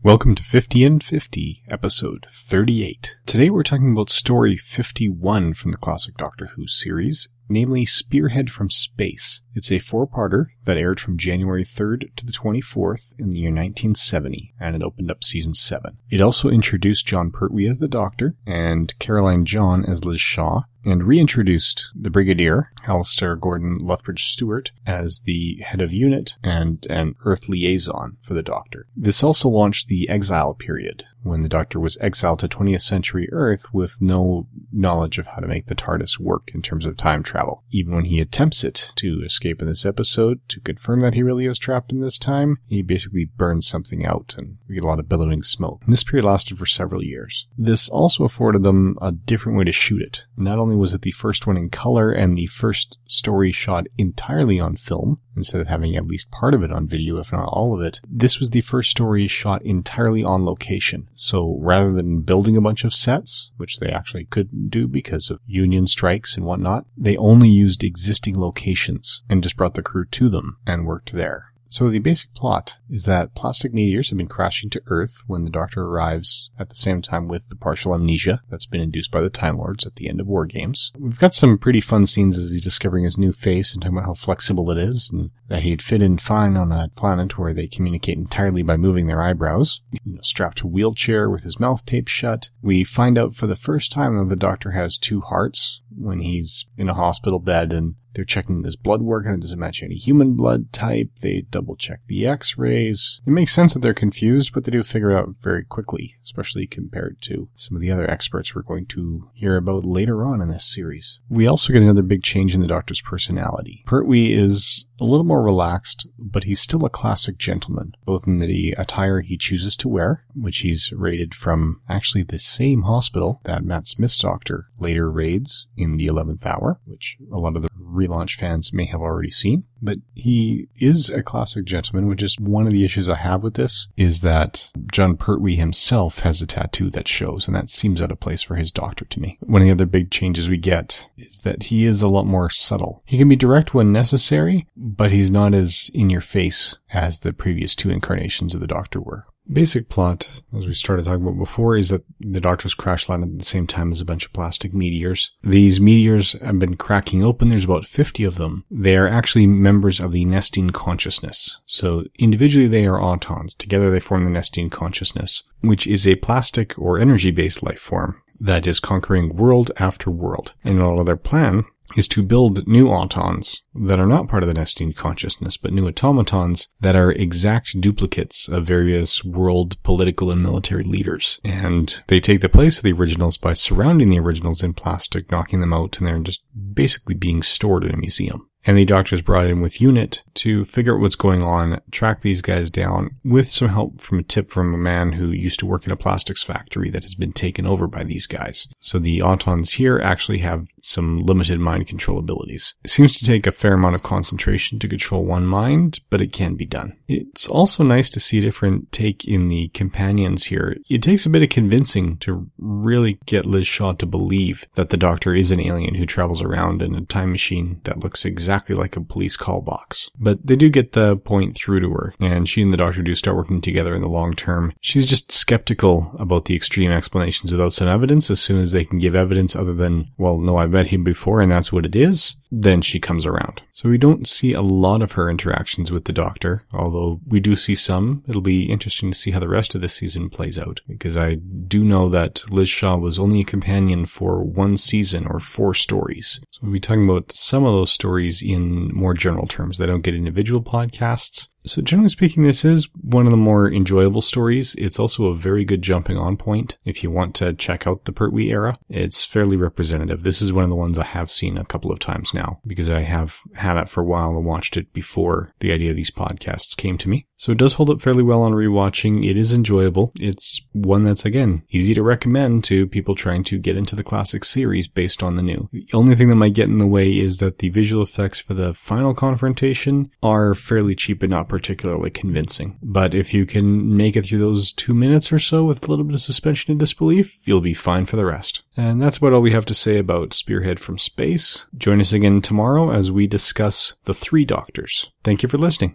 Welcome to 50 and 50, episode 38. Today we're talking about story 51 from the classic Doctor Who series, namely Spearhead from Space. It's a four-parter that aired from January 3rd to the 24th in the year 1970, and it opened up season 7. It also introduced Jon Pertwee as the Doctor, and Caroline John as Liz Shaw, and reintroduced the Brigadier, Alastair Gordon Lethbridge Stewart, as the head of unit and an Earth liaison for the Doctor. This also launched the exile period, when the Doctor was exiled to 20th century Earth with no knowledge of how to make the TARDIS work in terms of time travel. Even when he attempts it to escape in this episode, to confirm that he really is trapped in this time, he basically burns something out and we get a lot of billowing smoke. And this period lasted for several years. This also afforded them a different way to shoot it. Not only was it the first one in color and the first story shot entirely on film, instead of having at least part of it on video, if not all of it, this was the first story shot entirely on location. So rather than building a bunch of sets, which they actually couldn't do because of union strikes and whatnot, they only used existing locations and just brought the crew to them and worked there. So the basic plot is that plastic meteors have been crashing to Earth when the Doctor arrives at the same time with the partial amnesia that's been induced by the Time Lords at the end of War Games. We've got some pretty fun scenes as he's discovering his new face and talking about how flexible it is and that he'd fit in fine on a planet where they communicate entirely by moving their eyebrows. You know, strapped to a wheelchair with his mouth taped shut. We find out for the first time that the Doctor has two hearts when he's in a hospital bed and they're checking this blood work and it doesn't match any human blood type. They double check the x-rays. It makes sense that they're confused, but they do figure it out very quickly, especially compared to some of the other experts we're going to hear about later on in this series. We also get another big change in the Doctor's personality. Pertwee is a little more relaxed, but he's still a classic gentleman, both in the attire he chooses to wear, which he's raided from actually the same hospital that Matt Smith's doctor later raids in the 11th hour, which a lot of the relaunch fans may have already seen. But he is a classic gentleman, which is one of the issues I have with this, is that Jon Pertwee himself has a tattoo that shows, and that seems out of place for his doctor to me. One of the other big changes we get is that he is a lot more subtle. He can be direct when necessary, but he's not as in your face as the previous two incarnations of the Doctor were. Basic plot, as we started talking about before, is that the Doctor's crash landed at the same time as a bunch of plastic meteors. These meteors have been cracking open. There's about 50 of them. They are actually members of the Nestene consciousness. So individually they are autons. Together they form the Nestene consciousness, which is a plastic or energy-based life form that is conquering world after world. And all of their plan is to build new autons that are not part of the Nestene consciousness, but new automatons that are exact duplicates of various world political and military leaders. And they take the place of the originals by surrounding the originals in plastic, knocking them out, and they're just basically being stored in a museum. And the doctor's brought in with UNIT to figure out what's going on, track these guys down with some help from a tip from a man who used to work in a plastics factory that has been taken over by these guys. So the Autons here actually have some limited mind control abilities. It seems to take a fair amount of concentration to control one mind, but it can be done. It's also nice to see a different take in the companions here. It takes a bit of convincing to really get Liz Shaw to believe that the doctor is an alien who travels around in a time machine that looks exactly like a police call box. But they do get the point through to her, and she and the doctor do start working together in the long term. She's just skeptical about the extreme explanations without some evidence. As soon as they can give evidence other than, well, no, I've met him before and that's what it is, then she comes around. So we don't see a lot of her interactions with the doctor, although we do see some. It'll be interesting to see how the rest of the season plays out, because I do know that Liz Shaw was only a companion for one season or four stories. So we'll be talking about some of those stories in more general terms. They don't get individual podcasts, so generally speaking, this is one of the more enjoyable stories. It's also a very good jumping on point if you want to check out the Pertwee era. It's fairly representative. This is one of the ones I have seen a couple of times now because I have had it for a while and watched it before the idea of these podcasts came to me. So it does hold up fairly well on rewatching. It is enjoyable. It's one that's again easy to recommend to people trying to get into the classic series based on the new. The only thing that might get in the way is that the visual effects for the final confrontation are fairly cheap and not particularly convincing. But if you can make it through those two minutes or so with a little bit of suspension of disbelief, you'll be fine for the rest. And that's about all we have to say about Spearhead from Space. Join us again tomorrow as we discuss The Three Doctors. Thank you for listening.